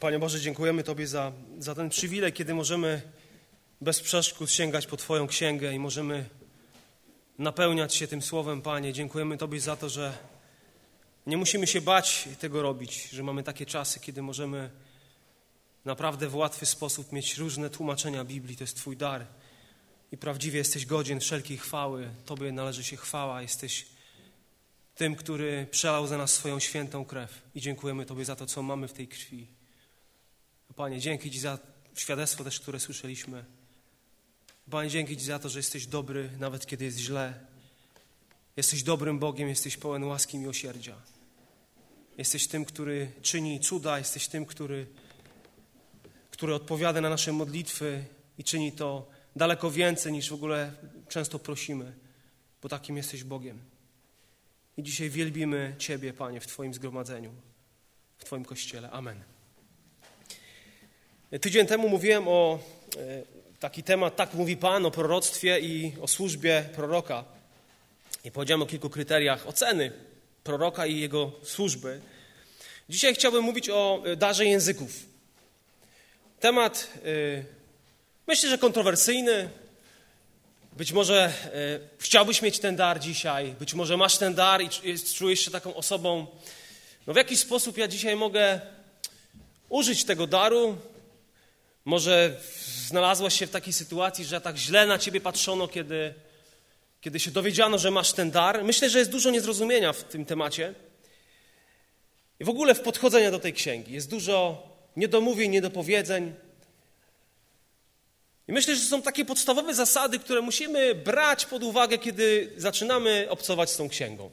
Panie Boże, dziękujemy Tobie za, za ten przywilej, kiedy możemy bez przeszkód sięgać po Twoją księgę i możemy napełniać się tym słowem, Panie. Dziękujemy Tobie za to, że nie musimy się bać tego robić, że mamy takie czasy, kiedy możemy naprawdę w łatwy sposób mieć różne tłumaczenia Biblii. To jest Twój dar i prawdziwie jesteś godzien wszelkiej chwały. Tobie należy się chwała. Jesteś tym, który przelał za nas swoją świętą krew i dziękujemy Tobie za to, co mamy w tej krwi. Panie, dzięki Ci za świadectwo też, które słyszeliśmy. Panie, dzięki Ci za to, że jesteś dobry, nawet kiedy jest źle. Jesteś dobrym Bogiem, jesteś pełen łaski i miłosierdzia. Jesteś tym, który czyni cuda, jesteś tym, który, który odpowiada na nasze modlitwy i czyni to daleko więcej niż w ogóle często prosimy, bo takim jesteś Bogiem. I dzisiaj wielbimy Ciebie, Panie, w Twoim zgromadzeniu, w Twoim kościele. Amen. Tydzień temu mówiłem o e, taki temat, tak mówi Pan, o proroctwie i o służbie proroka. I powiedziałem o kilku kryteriach oceny proroka i jego służby. Dzisiaj chciałbym mówić o e, darze języków. Temat yy, myślę, że kontrowersyjny. Być może chciałbyś mieć ten dar dzisiaj, być może masz ten dar i czujesz się taką osobą. No w jaki sposób ja dzisiaj mogę użyć tego daru, może znalazłaś się w takiej sytuacji, że tak źle na ciebie patrzono, kiedy, kiedy się dowiedziano, że masz ten dar. Myślę, że jest dużo niezrozumienia w tym temacie. I w ogóle w podchodzeniu do tej księgi. Jest dużo niedomówień, niedopowiedzeń. I myślę, że są takie podstawowe zasady, które musimy brać pod uwagę, kiedy zaczynamy obcować z tą księgą.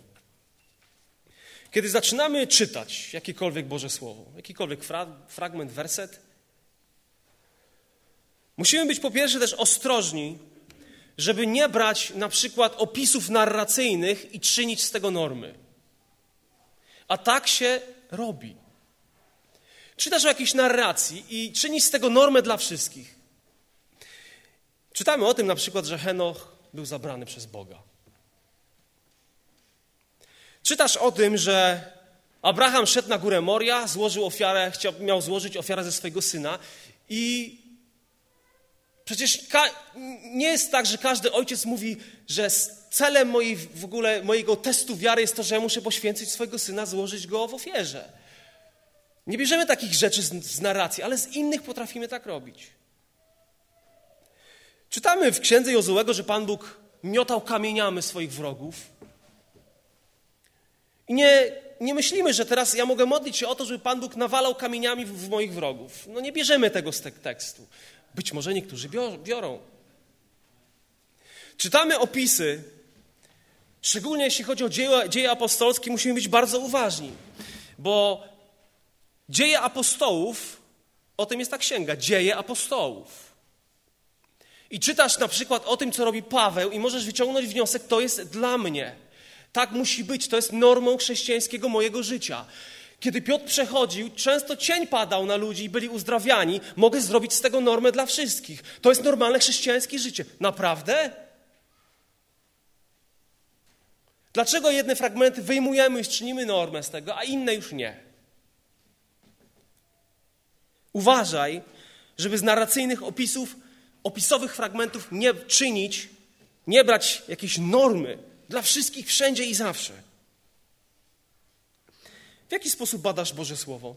Kiedy zaczynamy czytać jakiekolwiek Boże Słowo, jakikolwiek fra fragment, werset, Musimy być po pierwsze też ostrożni, żeby nie brać na przykład opisów narracyjnych i czynić z tego normy. A tak się robi. Czytasz o jakiejś narracji i czynisz z tego normę dla wszystkich. Czytamy o tym na przykład, że Henoch był zabrany przez Boga. Czytasz o tym, że Abraham szedł na górę Moria, złożył ofiarę, chciał, miał złożyć ofiarę ze swojego syna i Przecież nie jest tak, że każdy ojciec mówi, że celem mojej, w ogóle mojego testu wiary jest to, że ja muszę poświęcić swojego syna, złożyć go w ofierze. Nie bierzemy takich rzeczy z, z narracji, ale z innych potrafimy tak robić. Czytamy w księdze Jozułego, że Pan Bóg miotał kamieniami swoich wrogów. I nie, nie myślimy, że teraz ja mogę modlić się o to, żeby Pan Bóg nawalał kamieniami w, w moich wrogów. No nie bierzemy tego z tekstu. Być może niektórzy biorą. Czytamy opisy, szczególnie jeśli chodzi o dzieje, dzieje apostolskie, musimy być bardzo uważni, bo dzieje apostołów, o tym jest ta księga, dzieje apostołów. I czytasz na przykład o tym, co robi Paweł, i możesz wyciągnąć wniosek, to jest dla mnie. Tak musi być, to jest normą chrześcijańskiego mojego życia. Kiedy Piotr przechodził, często cień padał na ludzi i byli uzdrawiani. Mogę zrobić z tego normę dla wszystkich. To jest normalne chrześcijańskie życie. Naprawdę? Dlaczego jedne fragmenty wyjmujemy i czynimy normę z tego, a inne już nie? Uważaj, żeby z narracyjnych opisów, opisowych fragmentów nie czynić, nie brać jakiejś normy dla wszystkich wszędzie i zawsze. Jaki sposób badasz Boże Słowo?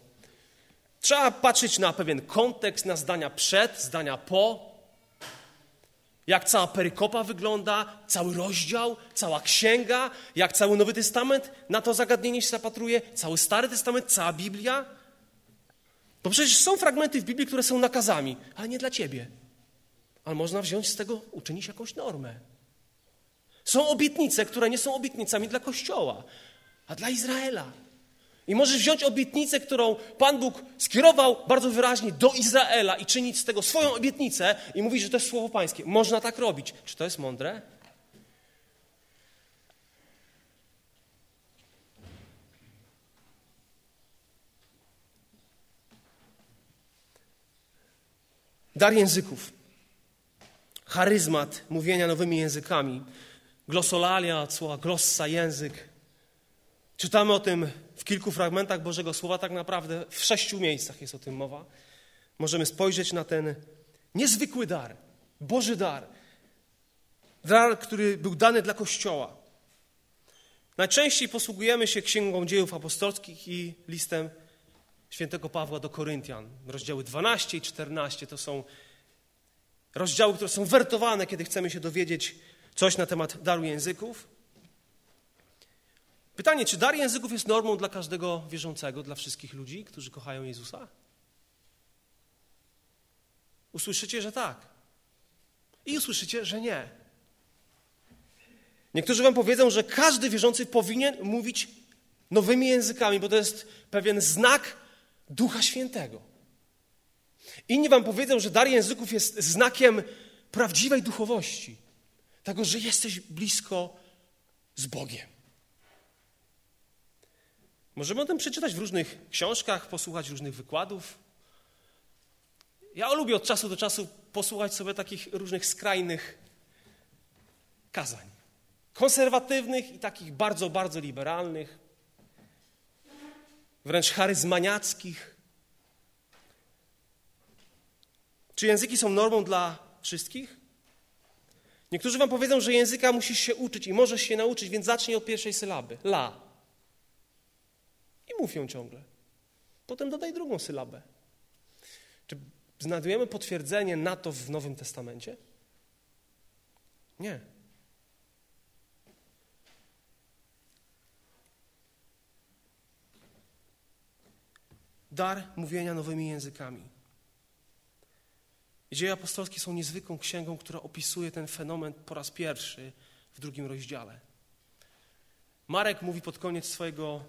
Trzeba patrzeć na pewien kontekst, na zdania przed, zdania po. Jak cała perykopa wygląda, cały rozdział, cała księga, jak cały Nowy Testament na to zagadnienie się zapatruje, cały Stary Testament, cała Biblia. Bo przecież są fragmenty w Biblii, które są nakazami, ale nie dla ciebie. Ale można wziąć z tego, uczynić jakąś normę. Są obietnice, które nie są obietnicami dla Kościoła, a dla Izraela. I możesz wziąć obietnicę, którą Pan Bóg skierował bardzo wyraźnie do Izraela i czynić z tego swoją obietnicę i mówić, że to jest słowo Pańskie. Można tak robić. Czy to jest mądre? Dar języków. Charyzmat mówienia nowymi językami. Glosolalia, słowa glossa, język Czytamy o tym w kilku fragmentach Bożego Słowa, tak naprawdę w sześciu miejscach jest o tym mowa. Możemy spojrzeć na ten niezwykły dar, Boży dar, dar, który był dany dla Kościoła. Najczęściej posługujemy się Księgą Dziejów Apostolskich i listem świętego Pawła do Koryntian. Rozdziały 12 i 14 to są rozdziały, które są wertowane, kiedy chcemy się dowiedzieć coś na temat daru języków. Pytanie, czy dar języków jest normą dla każdego wierzącego, dla wszystkich ludzi, którzy kochają Jezusa? Usłyszycie, że tak. I usłyszycie, że nie. Niektórzy wam powiedzą, że każdy wierzący powinien mówić nowymi językami, bo to jest pewien znak Ducha Świętego. Inni wam powiedzą, że dar języków jest znakiem prawdziwej duchowości, tego, że jesteś blisko z Bogiem. Możemy o tym przeczytać w różnych książkach, posłuchać różnych wykładów. Ja lubię od czasu do czasu posłuchać sobie takich różnych skrajnych kazań. Konserwatywnych i takich bardzo, bardzo liberalnych, wręcz charyzmaniackich. Czy języki są normą dla wszystkich? Niektórzy wam powiedzą, że języka musisz się uczyć i możesz się nauczyć, więc zacznij od pierwszej sylaby. La. I mów ją ciągle. Potem dodaj drugą sylabę. Czy znajdujemy potwierdzenie na to w Nowym Testamencie? Nie. Dar mówienia nowymi językami. Dzieje apostolskie są niezwykłą księgą, która opisuje ten fenomen po raz pierwszy w drugim rozdziale. Marek mówi pod koniec swojego,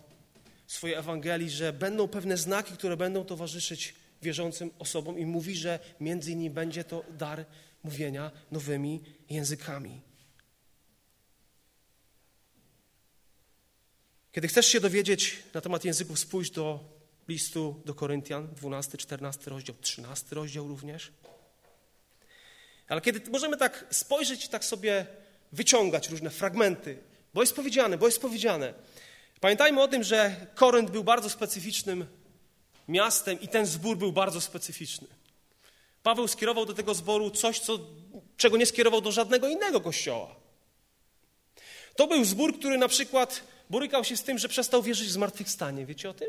swojej Ewangelii, że będą pewne znaki, które będą towarzyszyć wierzącym osobom i mówi, że między innymi będzie to dar mówienia nowymi językami. Kiedy chcesz się dowiedzieć na temat języków, spójrz do listu do Koryntian, 12, 14 rozdział, 13 rozdział również. Ale kiedy możemy tak spojrzeć i tak sobie wyciągać różne fragmenty, bo jest powiedziane, bo jest powiedziane. Pamiętajmy o tym, że Korynt był bardzo specyficznym miastem i ten zbór był bardzo specyficzny. Paweł skierował do tego zboru coś, co, czego nie skierował do żadnego innego kościoła. To był zbór, który na przykład borykał się z tym, że przestał wierzyć w zmartwychwstanie. Wiecie o tym?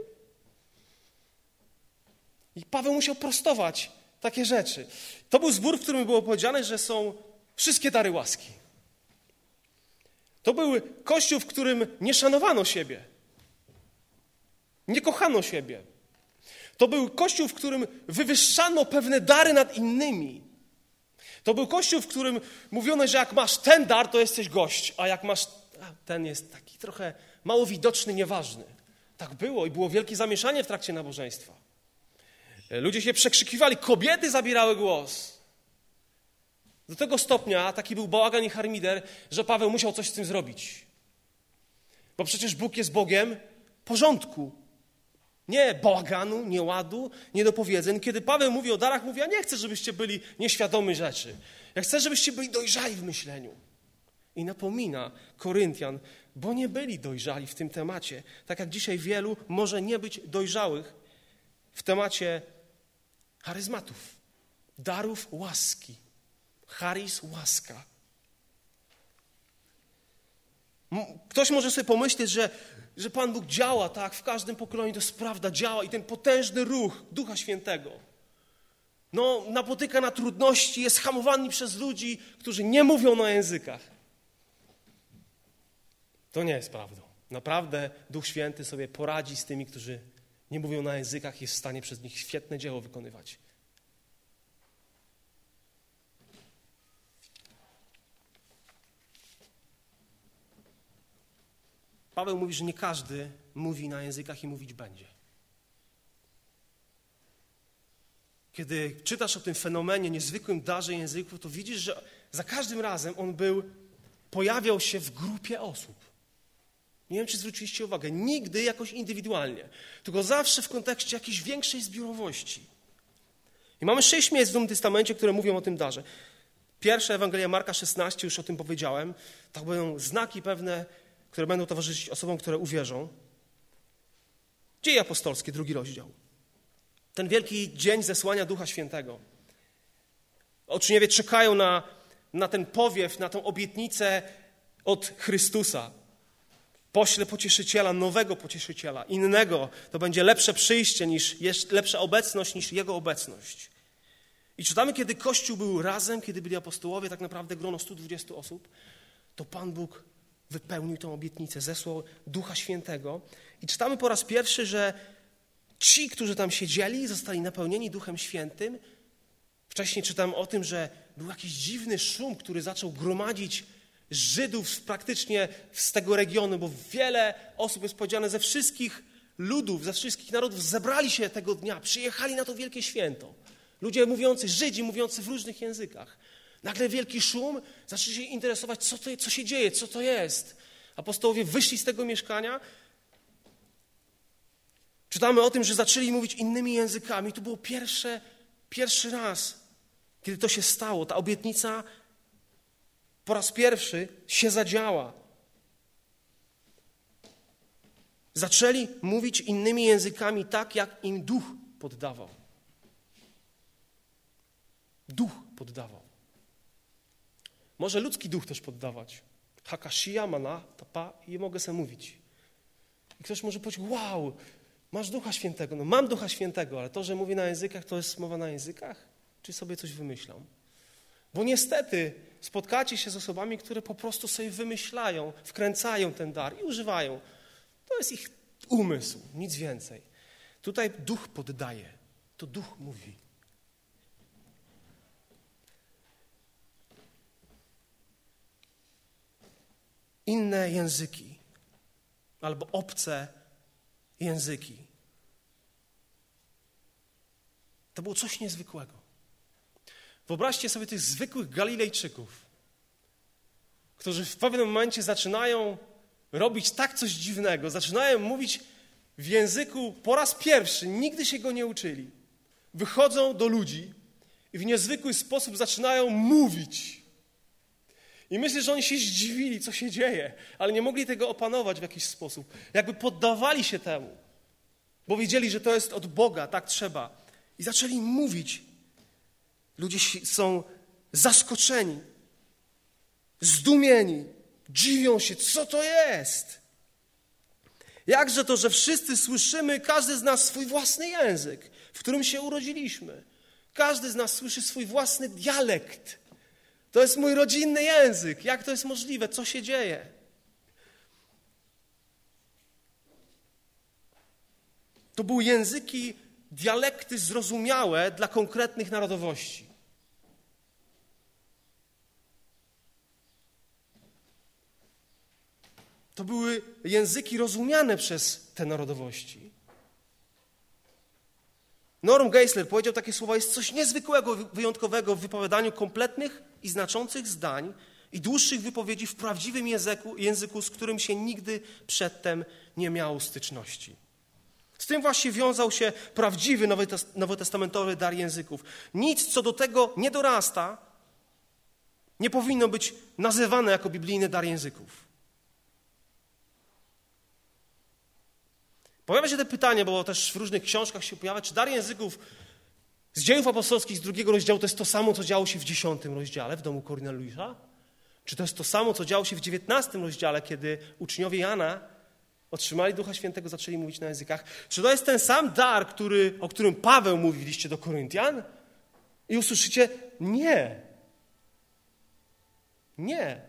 I Paweł musiał prostować takie rzeczy. To był zbór, w którym było powiedziane, że są wszystkie dary łaski. To był kościół, w którym nie szanowano siebie. Nie kochano siebie. To był kościół, w którym wywyższano pewne dary nad innymi. To był kościół, w którym mówiono, że jak masz ten dar, to jesteś gość, a jak masz ten jest taki trochę mało widoczny, nieważny. Tak było i było wielkie zamieszanie w trakcie nabożeństwa. Ludzie się przekrzykiwali, kobiety zabierały głos. Do tego stopnia taki był bałagan i harmider, że Paweł musiał coś z tym zrobić. Bo przecież Bóg jest Bogiem porządku. Nie bałaganu, nie ładu, nie dopowiedzeń. Kiedy Paweł mówi o darach, mówi, ja nie chcę, żebyście byli nieświadomi rzeczy. Ja chcę, żebyście byli dojrzali w myśleniu. I napomina Koryntian, bo nie byli dojrzali w tym temacie. Tak jak dzisiaj wielu może nie być dojrzałych w temacie charyzmatów, darów łaski. Charis, łaska. Ktoś może sobie pomyśleć, że, że Pan Bóg działa, tak, w każdym pokoleniu to jest prawda, działa i ten potężny ruch Ducha Świętego no, napotyka na trudności, jest hamowany przez ludzi, którzy nie mówią na językach. To nie jest prawdą. Naprawdę Duch Święty sobie poradzi z tymi, którzy nie mówią na językach, jest w stanie przez nich świetne dzieło wykonywać. Paweł mówi, że nie każdy mówi na językach i mówić będzie. Kiedy czytasz o tym fenomenie, niezwykłym darze języków, to widzisz, że za każdym razem on był, pojawiał się w grupie osób. Nie wiem, czy zwróciliście uwagę, nigdy jakoś indywidualnie, tylko zawsze w kontekście jakiejś większej zbiorowości. I mamy sześć miejsc w Nowym Testamencie, które mówią o tym darze. Pierwsza Ewangelia Marka 16, już o tym powiedziałem. Tak będą znaki pewne, które będą towarzyszyć osobom, które uwierzą. Dzieje apostolskie, drugi rozdział. Ten wielki dzień zesłania Ducha Świętego. Uczniowie czekają na, na ten powiew, na tą obietnicę od Chrystusa. Pośle pocieszyciela, nowego pocieszyciela, innego. To będzie lepsze przyjście, niż, lepsza obecność niż Jego obecność. I czytamy, kiedy Kościół był razem, kiedy byli apostołowie, tak naprawdę grono 120 osób, to Pan Bóg wypełnił tę obietnicę, zesłał Ducha Świętego. I czytamy po raz pierwszy, że ci, którzy tam siedzieli, zostali napełnieni Duchem Świętym. Wcześniej czytałem o tym, że był jakiś dziwny szum, który zaczął gromadzić Żydów praktycznie z tego regionu, bo wiele osób jest powiedziane ze wszystkich ludów, ze wszystkich narodów zebrali się tego dnia, przyjechali na to wielkie święto. Ludzie mówiący, Żydzi mówiący w różnych językach. Nagle wielki szum, zaczęli się interesować, co, to, co się dzieje, co to jest. Apostołowie wyszli z tego mieszkania. Czytamy o tym, że zaczęli mówić innymi językami. To było pierwsze, pierwszy raz, kiedy to się stało. Ta obietnica po raz pierwszy się zadziała. Zaczęli mówić innymi językami tak, jak im duch poddawał. Duch poddawał. Może ludzki duch też poddawać. Hakashia, mana, tapa i mogę sobie mówić. I ktoś może powiedzieć, wow, masz Ducha Świętego. No mam Ducha Świętego, ale to, że mówię na językach, to jest mowa na językach? Czy sobie coś wymyślam? Bo niestety spotkacie się z osobami, które po prostu sobie wymyślają, wkręcają ten dar i używają. To jest ich umysł, nic więcej. Tutaj duch poddaje, to duch mówi. Inne języki albo obce języki. To było coś niezwykłego. Wyobraźcie sobie tych zwykłych Galilejczyków, którzy w pewnym momencie zaczynają robić tak coś dziwnego, zaczynają mówić w języku po raz pierwszy, nigdy się go nie uczyli. Wychodzą do ludzi i w niezwykły sposób zaczynają mówić i myślę, że oni się zdziwili, co się dzieje, ale nie mogli tego opanować w jakiś sposób. Jakby poddawali się temu, bo wiedzieli, że to jest od Boga, tak trzeba. I zaczęli mówić. Ludzie są zaskoczeni, zdumieni, dziwią się, co to jest. Jakże to, że wszyscy słyszymy, każdy z nas swój własny język, w którym się urodziliśmy. Każdy z nas słyszy swój własny dialekt. To jest mój rodzinny język. Jak to jest możliwe? Co się dzieje? To były języki, dialekty zrozumiałe dla konkretnych narodowości. To były języki rozumiane przez te narodowości. Norm Geisler powiedział takie słowa: Jest coś niezwykłego, wyjątkowego w wypowiadaniu kompletnych i znaczących zdań i dłuższych wypowiedzi w prawdziwym języku, języku, z którym się nigdy przedtem nie miało styczności. Z tym właśnie wiązał się prawdziwy nowotestamentowy dar języków. Nic, co do tego nie dorasta, nie powinno być nazywane jako biblijny dar języków. Pojawia się te pytanie, bo też w różnych książkach się pojawia, czy dar języków z dziejów apostolskich z drugiego rozdziału to jest to samo, co działo się w dziesiątym rozdziale w domu Korneliusza? Czy to jest to samo, co działo się w dziewiętnastym rozdziale, kiedy uczniowie Jana otrzymali Ducha Świętego, zaczęli mówić na językach? Czy to jest ten sam dar, który, o którym Paweł mówi w liście do Koryntian? I usłyszycie, nie. Nie.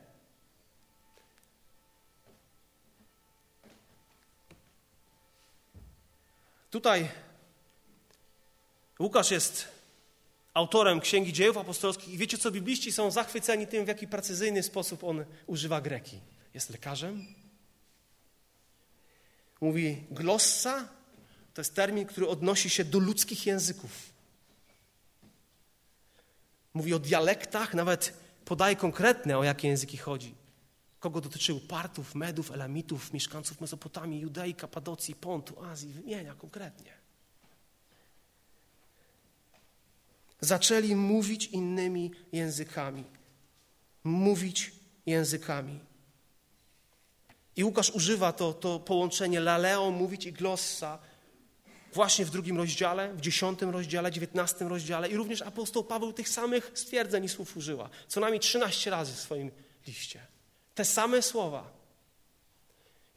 Tutaj Łukasz jest autorem Księgi Dziejów Apostolskich i wiecie co, bibliści są zachwyceni tym, w jaki precyzyjny sposób on używa greki. Jest lekarzem. Mówi glossa, to jest termin, który odnosi się do ludzkich języków. Mówi o dialektach, nawet podaje konkretne, o jakie języki chodzi. Kogo dotyczyły Partów, Medów, Elamitów, mieszkańców Mezopotamii, Judei, Kapadocji, Pontu, Azji. Wymienia konkretnie. Zaczęli mówić innymi językami. Mówić językami. I Łukasz używa to, to połączenie laleo, mówić i glossa, właśnie w drugim rozdziale, w dziesiątym rozdziale, dziewiętnastym rozdziale i również apostoł Paweł tych samych stwierdzeń i słów użyła. Co najmniej 13 razy w swoim liście. Te same słowa.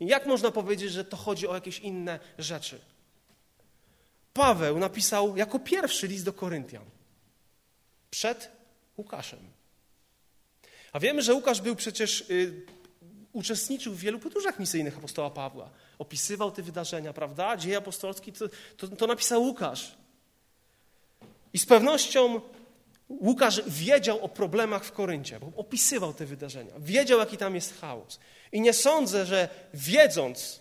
Jak można powiedzieć, że to chodzi o jakieś inne rzeczy? Paweł napisał jako pierwszy list do Koryntian. Przed Łukaszem. A wiemy, że Łukasz był przecież, y, uczestniczył w wielu podróżach misyjnych apostoła Pawła. Opisywał te wydarzenia, prawda? Dzieje apostolskie to, to, to napisał Łukasz. I z pewnością Łukasz wiedział o problemach w Koryncie, bo opisywał te wydarzenia. Wiedział, jaki tam jest chaos. I nie sądzę, że wiedząc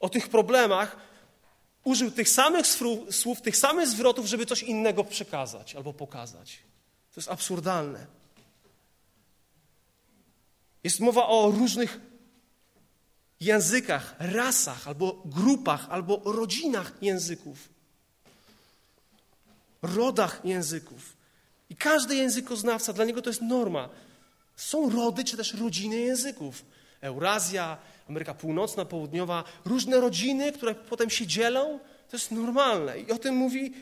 o tych problemach, użył tych samych słów, tych samych zwrotów, żeby coś innego przekazać albo pokazać. To jest absurdalne. Jest mowa o różnych językach, rasach, albo grupach, albo rodzinach języków, rodach języków. I każdy językoznawca, dla niego to jest norma. Są rody czy też rodziny języków. Eurazja, Ameryka Północna, Południowa, różne rodziny, które potem się dzielą, to jest normalne. I o tym mówi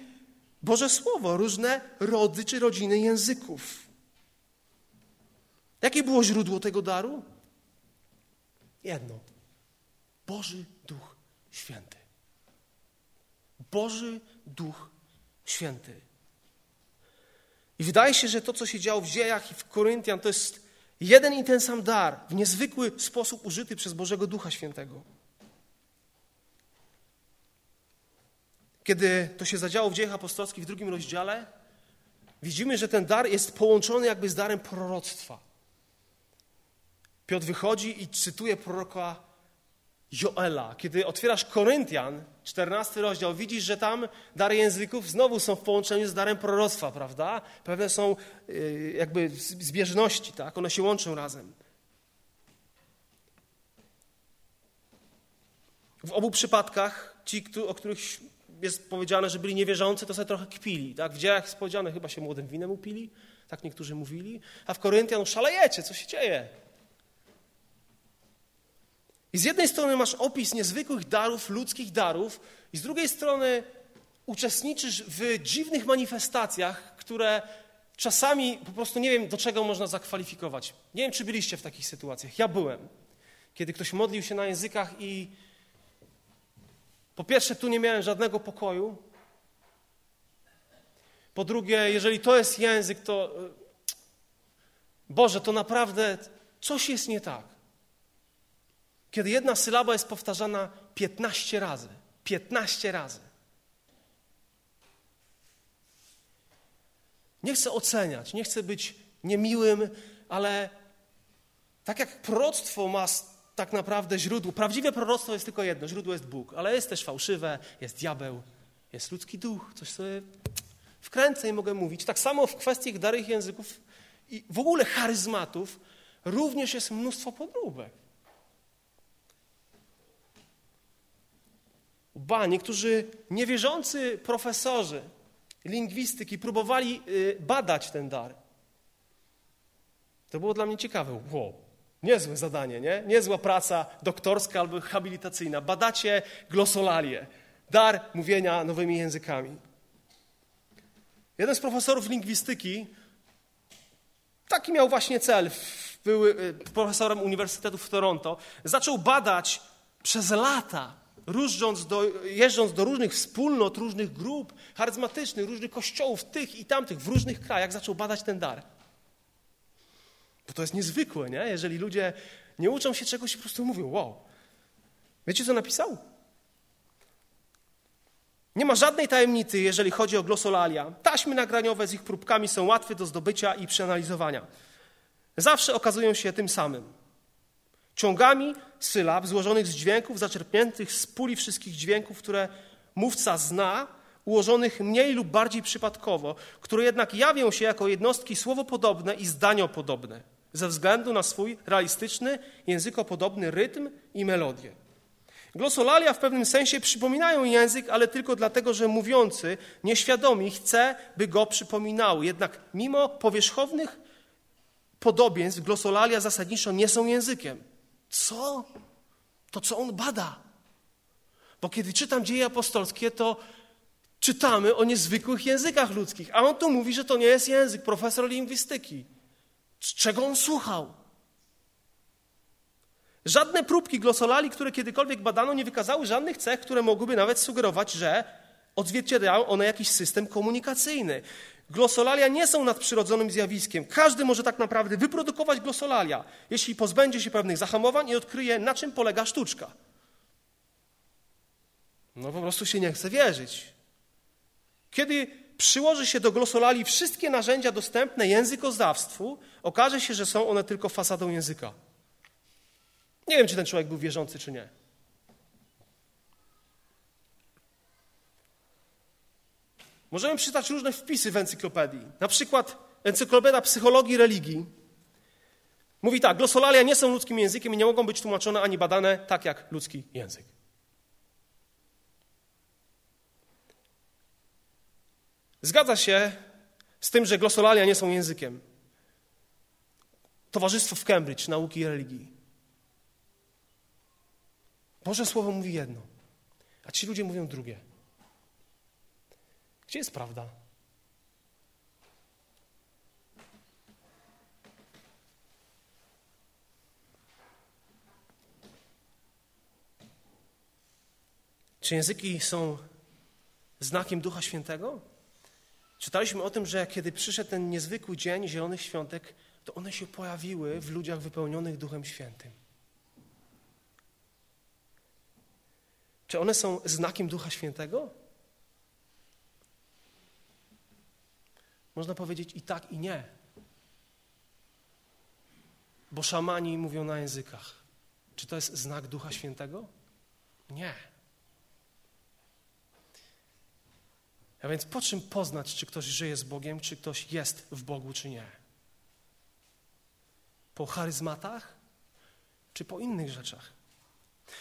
Boże Słowo, różne rody czy rodziny języków. Jakie było źródło tego daru? Jedno. Boży Duch Święty. Boży Duch Święty. I wydaje się, że to, co się działo w dziejach i w Koryntian, to jest jeden i ten sam dar, w niezwykły sposób użyty przez Bożego Ducha Świętego. Kiedy to się zadziało w dziejach apostolskich w drugim rozdziale, widzimy, że ten dar jest połączony jakby z darem proroctwa. Piotr wychodzi i cytuje proroka Joela. Kiedy otwierasz Koryntian, 14 rozdział, widzisz, że tam dary języków znowu są w połączeniu z darem proroctwa, prawda? Pewne są y, jakby zbieżności, tak? One się łączą razem. W obu przypadkach ci, o których jest powiedziane, że byli niewierzący, to sobie trochę kpili. Tak? W dziejach jest powiedziane, chyba się młodym winem upili, tak niektórzy mówili. A w Koryntian, no szalejecie, co się dzieje? I z jednej strony masz opis niezwykłych darów, ludzkich darów, i z drugiej strony uczestniczysz w dziwnych manifestacjach, które czasami po prostu nie wiem, do czego można zakwalifikować. Nie wiem, czy byliście w takich sytuacjach. Ja byłem. Kiedy ktoś modlił się na językach i po pierwsze, tu nie miałem żadnego pokoju. Po drugie, jeżeli to jest język, to Boże, to naprawdę coś jest nie tak. Kiedy jedna sylaba jest powtarzana 15 razy. 15 razy. Nie chcę oceniać, nie chcę być niemiłym, ale tak jak proroctwo ma tak naprawdę źródło, prawdziwe proroctwo jest tylko jedno, źródło jest Bóg, ale jest też fałszywe, jest diabeł, jest ludzki duch, coś sobie wkręcę i mogę mówić. Tak samo w kwestiach darych języków i w ogóle charyzmatów również jest mnóstwo podróbek. Ba, niektórzy niewierzący profesorzy lingwistyki próbowali y, badać ten dar. To było dla mnie ciekawe. Wow, niezłe zadanie, nie? Niezła praca doktorska albo habilitacyjna. Badacie glosolalię, dar mówienia nowymi językami. Jeden z profesorów lingwistyki taki miał właśnie cel, był y, profesorem Uniwersytetu w Toronto, zaczął badać przez lata do, jeżdżąc do różnych wspólnot, różnych grup charyzmatycznych, różnych kościołów, tych i tamtych, w różnych krajach, zaczął badać ten dar. Bo to jest niezwykłe, nie? Jeżeli ludzie nie uczą się czegoś i po prostu mówią, wow. Wiecie, co napisał? Nie ma żadnej tajemnicy, jeżeli chodzi o glosolalia. Taśmy nagraniowe z ich próbkami są łatwe do zdobycia i przeanalizowania. Zawsze okazują się tym samym. Ciągami sylab złożonych z dźwięków zaczerpniętych z puli wszystkich dźwięków, które mówca zna, ułożonych mniej lub bardziej przypadkowo, które jednak jawią się jako jednostki słowopodobne i zdaniopodobne, ze względu na swój realistyczny, językopodobny rytm i melodię. Glosolalia w pewnym sensie przypominają język, ale tylko dlatego, że mówiący nieświadomi chce, by go przypominały. Jednak mimo powierzchownych podobieństw glosolalia zasadniczo nie są językiem. Co? To, co on bada. Bo kiedy czytam dzieje apostolskie, to czytamy o niezwykłych językach ludzkich. A on tu mówi, że to nie jest język, profesor lingwistyki. Z czego on słuchał? Żadne próbki glosolali, które kiedykolwiek badano, nie wykazały żadnych cech, które mogłyby nawet sugerować, że odzwierciedlają one jakiś system komunikacyjny. Glosolalia nie są nadprzyrodzonym zjawiskiem. Każdy może tak naprawdę wyprodukować glosolalia, jeśli pozbędzie się pewnych zahamowań i odkryje, na czym polega sztuczka. No po prostu się nie chce wierzyć. Kiedy przyłoży się do glosolali wszystkie narzędzia dostępne językoznawstwu, okaże się, że są one tylko fasadą języka. Nie wiem, czy ten człowiek był wierzący, czy nie. Możemy przeczytać różne wpisy w encyklopedii. Na przykład Encyklopedia Psychologii Religii mówi tak: glosolalia nie są ludzkim językiem i nie mogą być tłumaczone ani badane tak jak ludzki język. Zgadza się z tym, że glosolalia nie są językiem. Towarzystwo w Cambridge Nauki i Religii. Boże Słowo mówi jedno, a ci ludzie mówią drugie. Gdzie jest prawda? Czy języki są znakiem Ducha Świętego? Czytaliśmy o tym, że kiedy przyszedł ten niezwykły dzień Zielonych Świątek, to one się pojawiły w ludziach wypełnionych Duchem Świętym. Czy one są znakiem Ducha Świętego? Można powiedzieć i tak, i nie. Bo szamani mówią na językach. Czy to jest znak Ducha Świętego? Nie. A więc po czym poznać, czy ktoś żyje z Bogiem, czy ktoś jest w Bogu, czy nie? Po charyzmatach, czy po innych rzeczach?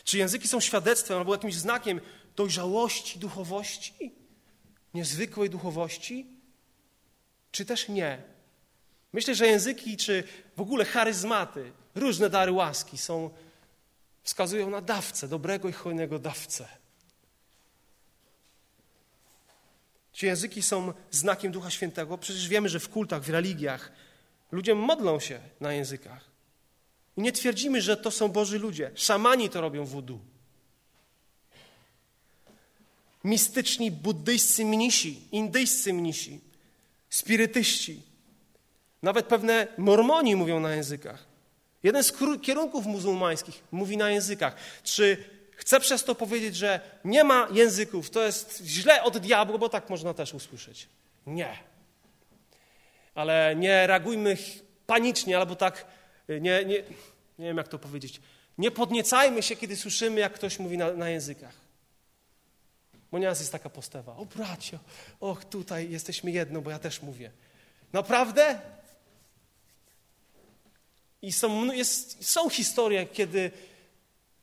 Czy języki są świadectwem albo jakimś znakiem dojrzałości duchowości, niezwykłej duchowości, czy też nie? Myślę, że języki, czy w ogóle charyzmaty, różne dary łaski są, wskazują na dawcę, dobrego i hojnego dawcę. Czy języki są znakiem Ducha Świętego? Przecież wiemy, że w kultach, w religiach ludzie modlą się na językach. I nie twierdzimy, że to są Boży ludzie. Szamani to robią wudu. Mistyczni buddyjscy mnisi, indyjscy mnisi, spirytyści, nawet pewne mormoni mówią na językach. Jeden z kierunków muzułmańskich mówi na językach. Czy chcę przez to powiedzieć, że nie ma języków, to jest źle od diabła, bo tak można też usłyszeć. Nie. Ale nie reagujmy panicznie albo tak, nie, nie, nie wiem jak to powiedzieć. Nie podniecajmy się, kiedy słyszymy, jak ktoś mówi na, na językach. Bo nieraz jest taka postawa. O bracio, och tutaj jesteśmy jedno, bo ja też mówię. Naprawdę? I są, jest, są historie, kiedy,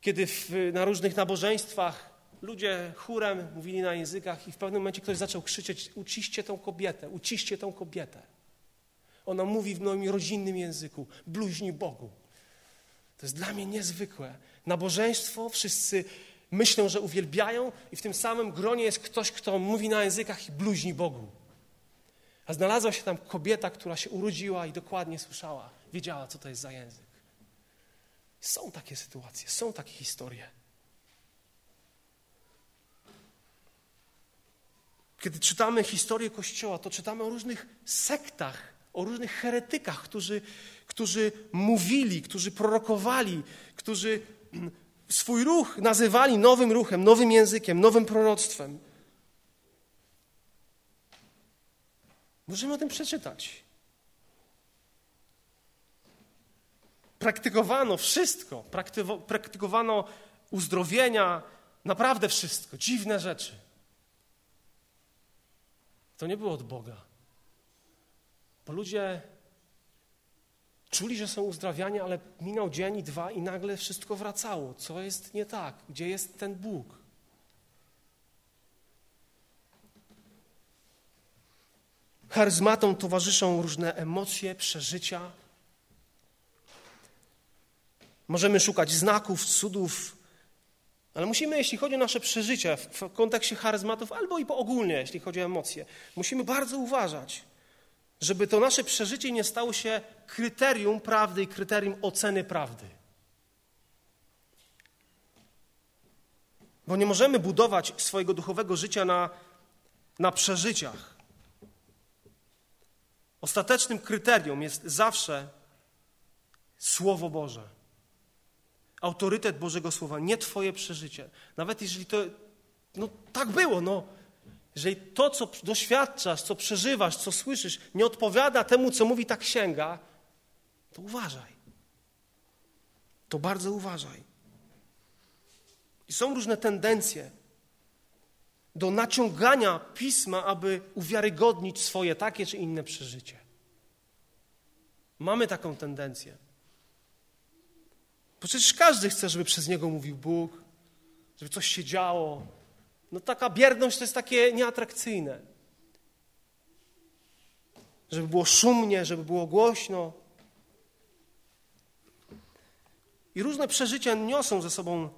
kiedy w, na różnych nabożeństwach ludzie chórem mówili na językach i w pewnym momencie ktoś zaczął krzyczeć uciście tą kobietę, uciście tą kobietę. Ona mówi w moim rodzinnym języku, bluźni Bogu. To jest dla mnie niezwykłe. Nabożeństwo, wszyscy myślą, że uwielbiają i w tym samym gronie jest ktoś, kto mówi na językach i bluźni Bogu. A znalazła się tam kobieta, która się urodziła i dokładnie słyszała, wiedziała, co to jest za język. Są takie sytuacje, są takie historie. Kiedy czytamy historię Kościoła, to czytamy o różnych sektach, o różnych heretykach, którzy, którzy mówili, którzy prorokowali, którzy swój ruch nazywali nowym ruchem, nowym językiem, nowym proroctwem. Możemy o tym przeczytać. Praktykowano wszystko, praktykowano uzdrowienia, naprawdę wszystko, dziwne rzeczy. To nie było od Boga. Bo ludzie Czuli, że są uzdrawiani, ale minął dzień i dwa i nagle wszystko wracało. Co jest nie tak? Gdzie jest ten Bóg? Charyzmatom towarzyszą różne emocje, przeżycia. Możemy szukać znaków, cudów, Ale musimy, jeśli chodzi o nasze przeżycia w kontekście charyzmatów, albo i po ogólnie, jeśli chodzi o emocje, musimy bardzo uważać, żeby to nasze przeżycie nie stało się kryterium prawdy i kryterium oceny prawdy. Bo nie możemy budować swojego duchowego życia na, na przeżyciach. Ostatecznym kryterium jest zawsze Słowo Boże. Autorytet Bożego Słowa, nie Twoje przeżycie. Nawet jeżeli to, no tak było, no. Jeżeli to, co doświadczasz, co przeżywasz, co słyszysz, nie odpowiada temu, co mówi ta księga, to uważaj. To bardzo uważaj. I są różne tendencje do naciągania pisma, aby uwiarygodnić swoje takie czy inne przeżycie. Mamy taką tendencję. Przecież każdy chce, żeby przez niego mówił Bóg, żeby coś się działo. No taka bierność to jest takie nieatrakcyjne. Żeby było szumnie, żeby było głośno. I różne przeżycia niosą ze sobą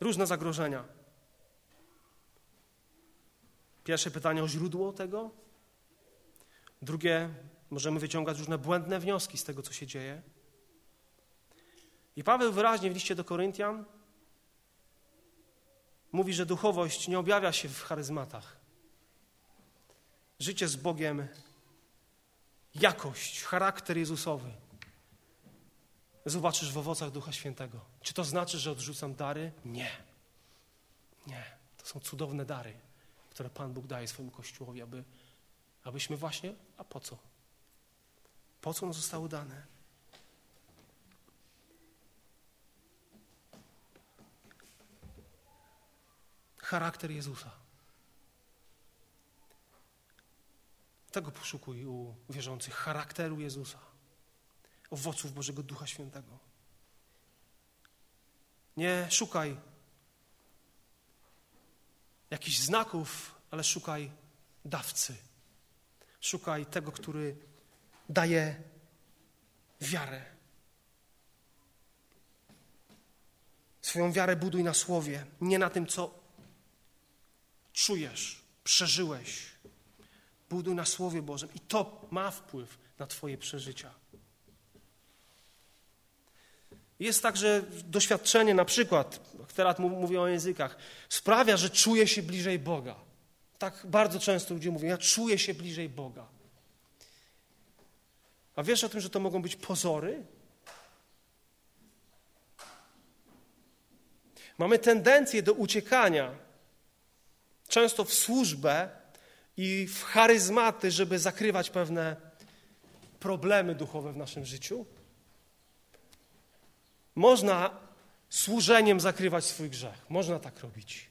różne zagrożenia. Pierwsze pytanie o źródło tego. Drugie, możemy wyciągać różne błędne wnioski z tego, co się dzieje. I Paweł wyraźnie w liście do Koryntian mówi, że duchowość nie objawia się w charyzmatach. Życie z Bogiem, jakość, charakter Jezusowy zobaczysz w owocach Ducha Świętego. Czy to znaczy, że odrzucam dary? Nie. Nie. To są cudowne dary, które Pan Bóg daje swojemu Kościołowi, aby, abyśmy właśnie, a po co? Po co one zostały dane? Charakter Jezusa. Tego poszukuj u wierzących charakteru Jezusa, owoców Bożego Ducha Świętego. Nie szukaj jakichś znaków, ale szukaj dawcy. Szukaj tego, który daje wiarę. Swoją wiarę buduj na słowie, nie na tym, co czujesz, przeżyłeś. Buduj na Słowie Bożym i to ma wpływ na Twoje przeżycia. Jest tak, że doświadczenie, na przykład, teraz mówię o językach, sprawia, że czuję się bliżej Boga. Tak bardzo często ludzie mówią, ja czuję się bliżej Boga. A wiesz o tym, że to mogą być pozory? Mamy tendencję do uciekania często w służbę i w charyzmaty, żeby zakrywać pewne problemy duchowe w naszym życiu. Można służeniem zakrywać swój grzech. Można tak robić.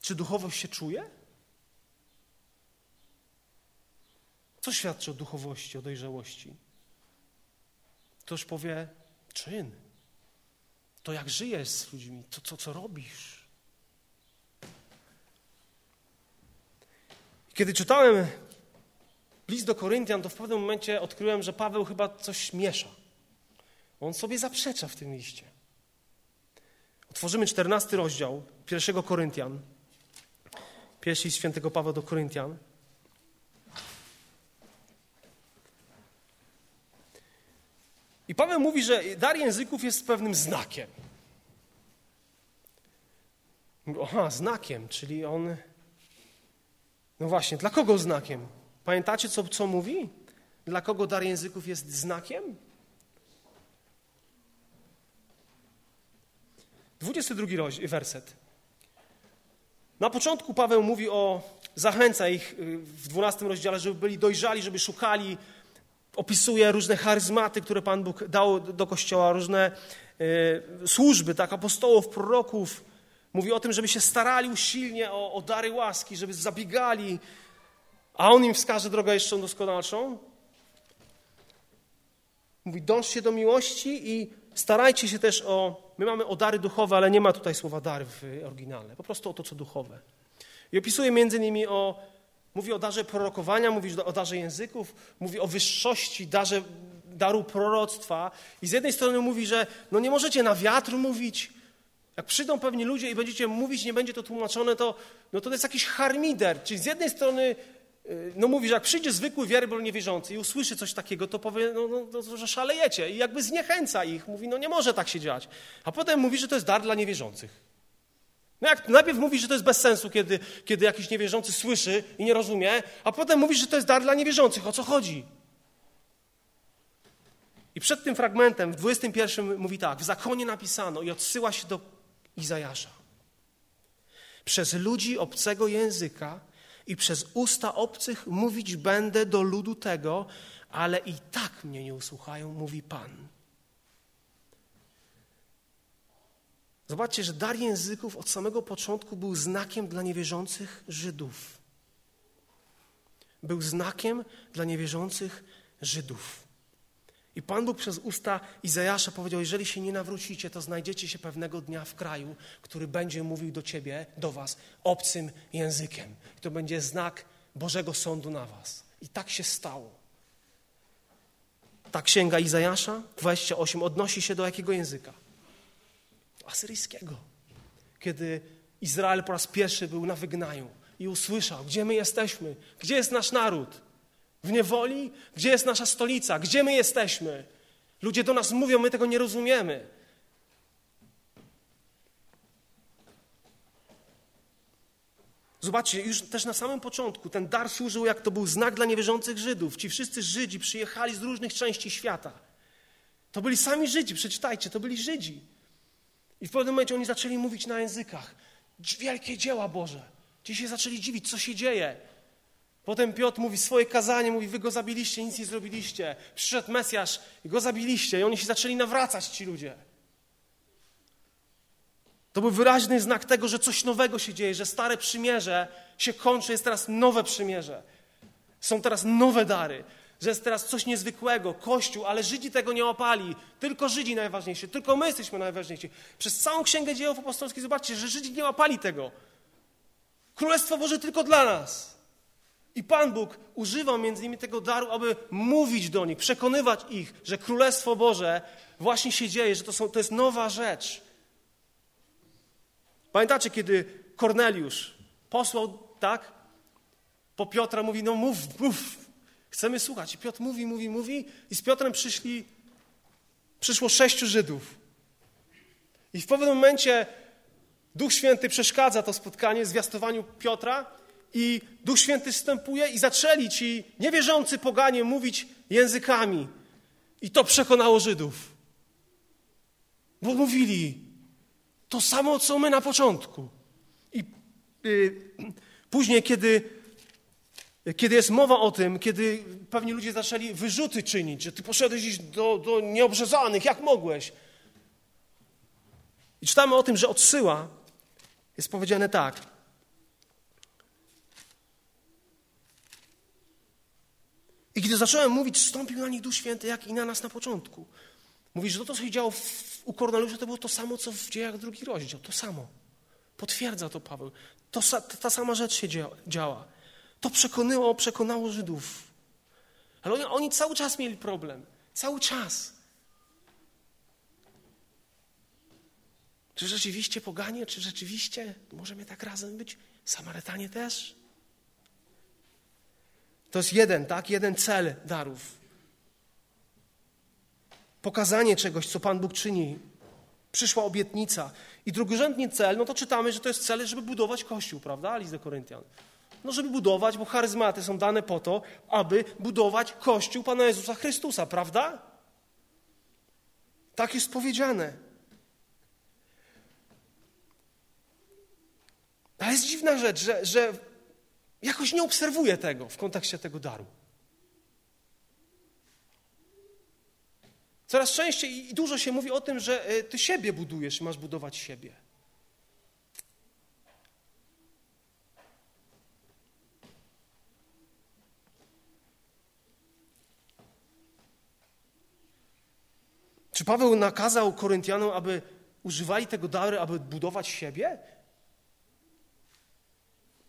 Czy duchowość się czuje? Co świadczy o duchowości, o dojrzałości? Ktoś powie, czyn. To jak żyjesz z ludźmi, to co, co robisz. Kiedy czytałem list do Koryntian, to w pewnym momencie odkryłem, że Paweł chyba coś miesza. On sobie zaprzecza w tym liście. Otworzymy czternasty rozdział pierwszego Koryntian. Pierwszy świętego Pawła do Koryntian. I Paweł mówi, że dar języków jest pewnym znakiem. Aha, znakiem, czyli on. No właśnie, dla kogo znakiem? Pamiętacie, co, co mówi? Dla kogo dar języków jest znakiem? 22 werset. Na początku Paweł mówi o, zachęca ich y, w 12 rozdziale, żeby byli dojrzali, żeby szukali opisuje różne charyzmaty, które Pan Bóg dał do Kościoła, różne y, służby, tak, apostołów, proroków. Mówi o tym, żeby się starali usilnie o, o dary łaski, żeby zabiegali, a On im wskaże drogę jeszcze doskonalszą. Mówi, dążcie do miłości i starajcie się też o... My mamy o dary duchowe, ale nie ma tutaj słowa dary w oryginale. Po prostu o to, co duchowe. I opisuje między innymi o mówi o darze prorokowania, mówi o darze języków, mówi o wyższości, darze, daru proroctwa. I z jednej strony mówi, że no nie możecie na wiatr mówić. Jak przyjdą pewni ludzie i będziecie mówić, nie będzie to tłumaczone, to, no to jest jakiś harmider. Czyli z jednej strony y, no mówi, że jak przyjdzie zwykły wierny niewierzący i usłyszy coś takiego, to powie, no, no, no, że szalejecie. I jakby zniechęca ich. Mówi, no nie może tak się dziać. A potem mówi, że to jest dar dla niewierzących. No jak najpierw mówi, że to jest bez sensu, kiedy, kiedy jakiś niewierzący słyszy i nie rozumie, a potem mówi, że to jest dar dla niewierzących. O co chodzi? I przed tym fragmentem w 21 mówi tak: W zakonie napisano i odsyła się do Izajasza. Przez ludzi obcego języka i przez usta obcych mówić będę do ludu tego, ale i tak mnie nie usłuchają, mówi Pan. Zobaczcie, że dar języków od samego początku był znakiem dla niewierzących Żydów. Był znakiem dla niewierzących Żydów. I Pan Bóg przez usta Izajasza powiedział: Jeżeli się nie nawrócicie, to znajdziecie się pewnego dnia w kraju, który będzie mówił do ciebie, do was, obcym językiem. I to będzie znak Bożego sądu na was. I tak się stało. Ta księga Izajasza 28 odnosi się do jakiego języka? Asyryjskiego. Kiedy Izrael po raz pierwszy był na wygnaniu i usłyszał, gdzie my jesteśmy, gdzie jest nasz naród, w niewoli, gdzie jest nasza stolica, gdzie my jesteśmy. Ludzie do nas mówią, my tego nie rozumiemy. Zobaczcie, już też na samym początku ten dar służył, jak to był znak dla niewierzących Żydów. Ci wszyscy Żydzi przyjechali z różnych części świata. To byli sami Żydzi, przeczytajcie, to byli Żydzi. I w pewnym momencie oni zaczęli mówić na językach. Wielkie dzieła Boże. Ci się zaczęli dziwić, co się dzieje. Potem Piotr mówi swoje kazanie, mówi, wy go zabiliście, nic nie zrobiliście. Przyszedł Mesjasz i go zabiliście. I oni się zaczęli nawracać, ci ludzie. To był wyraźny znak tego, że coś nowego się dzieje, że stare przymierze się kończy, jest teraz nowe przymierze. Są teraz nowe dary że jest teraz coś niezwykłego, Kościół, ale Żydzi tego nie łapali. Tylko Żydzi najważniejsi, tylko my jesteśmy najważniejsi. Przez całą Księgę Dziejów Apostolskich zobaczcie, że Żydzi nie łapali tego. Królestwo Boże tylko dla nas. I Pan Bóg używał między innymi tego daru, aby mówić do nich, przekonywać ich, że Królestwo Boże właśnie się dzieje, że to, są, to jest nowa rzecz. Pamiętacie, kiedy Korneliusz posłał, tak? Po Piotra mówi, no mów, mów, Chcemy słuchać. I Piotr mówi, mówi, mówi i z Piotrem przyszli, przyszło sześciu Żydów. I w pewnym momencie Duch Święty przeszkadza to spotkanie, zwiastowaniu Piotra i Duch Święty wstępuje i zaczęli ci niewierzący poganie mówić językami. I to przekonało Żydów. Bo mówili to samo, co my na początku. I y, później, kiedy kiedy jest mowa o tym, kiedy pewni ludzie zaczęli wyrzuty czynić, że ty poszedłeś do, do nieobrzezanych, jak mogłeś? I czytamy o tym, że odsyła jest powiedziane tak. I gdy zacząłem mówić, stąpił na nich Duch Święty, jak i na nas na początku. Mówi, że to, co się działo w, u Korneliusza, to było to samo, co w dziejach drugi rozdział. To samo. Potwierdza to Paweł. To, ta, ta sama rzecz się działa. To przekonyło, przekonało Żydów. Ale oni, oni cały czas mieli problem. Cały czas. Czy rzeczywiście poganie, czy rzeczywiście możemy tak razem być? Samarytanie też? To jest jeden, tak? Jeden cel darów. Pokazanie czegoś, co Pan Bóg czyni. Przyszła obietnica. I drugorzędny cel, no to czytamy, że to jest cel, żeby budować Kościół, prawda? List do Koryntian. No, żeby budować, bo charyzmaty są dane po to, aby budować Kościół Pana Jezusa Chrystusa, prawda? Tak jest powiedziane. Ale jest dziwna rzecz, że, że jakoś nie obserwuję tego w kontekście tego daru. Coraz częściej i dużo się mówi o tym, że e, ty siebie budujesz i masz budować siebie. Czy Paweł nakazał Koryntianom, aby używali tego daru, aby budować siebie?